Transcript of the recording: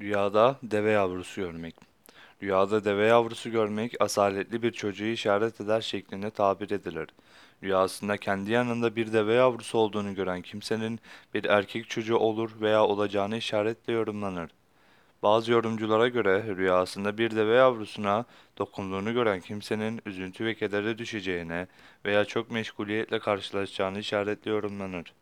Rüyada deve yavrusu görmek. Rüyada deve yavrusu görmek asaletli bir çocuğu işaret eder şeklinde tabir edilir. Rüyasında kendi yanında bir deve yavrusu olduğunu gören kimsenin bir erkek çocuğu olur veya olacağını işaretle yorumlanır. Bazı yorumculara göre rüyasında bir deve yavrusuna dokunduğunu gören kimsenin üzüntü ve kedere düşeceğine veya çok meşguliyetle karşılaşacağını işaretle yorumlanır.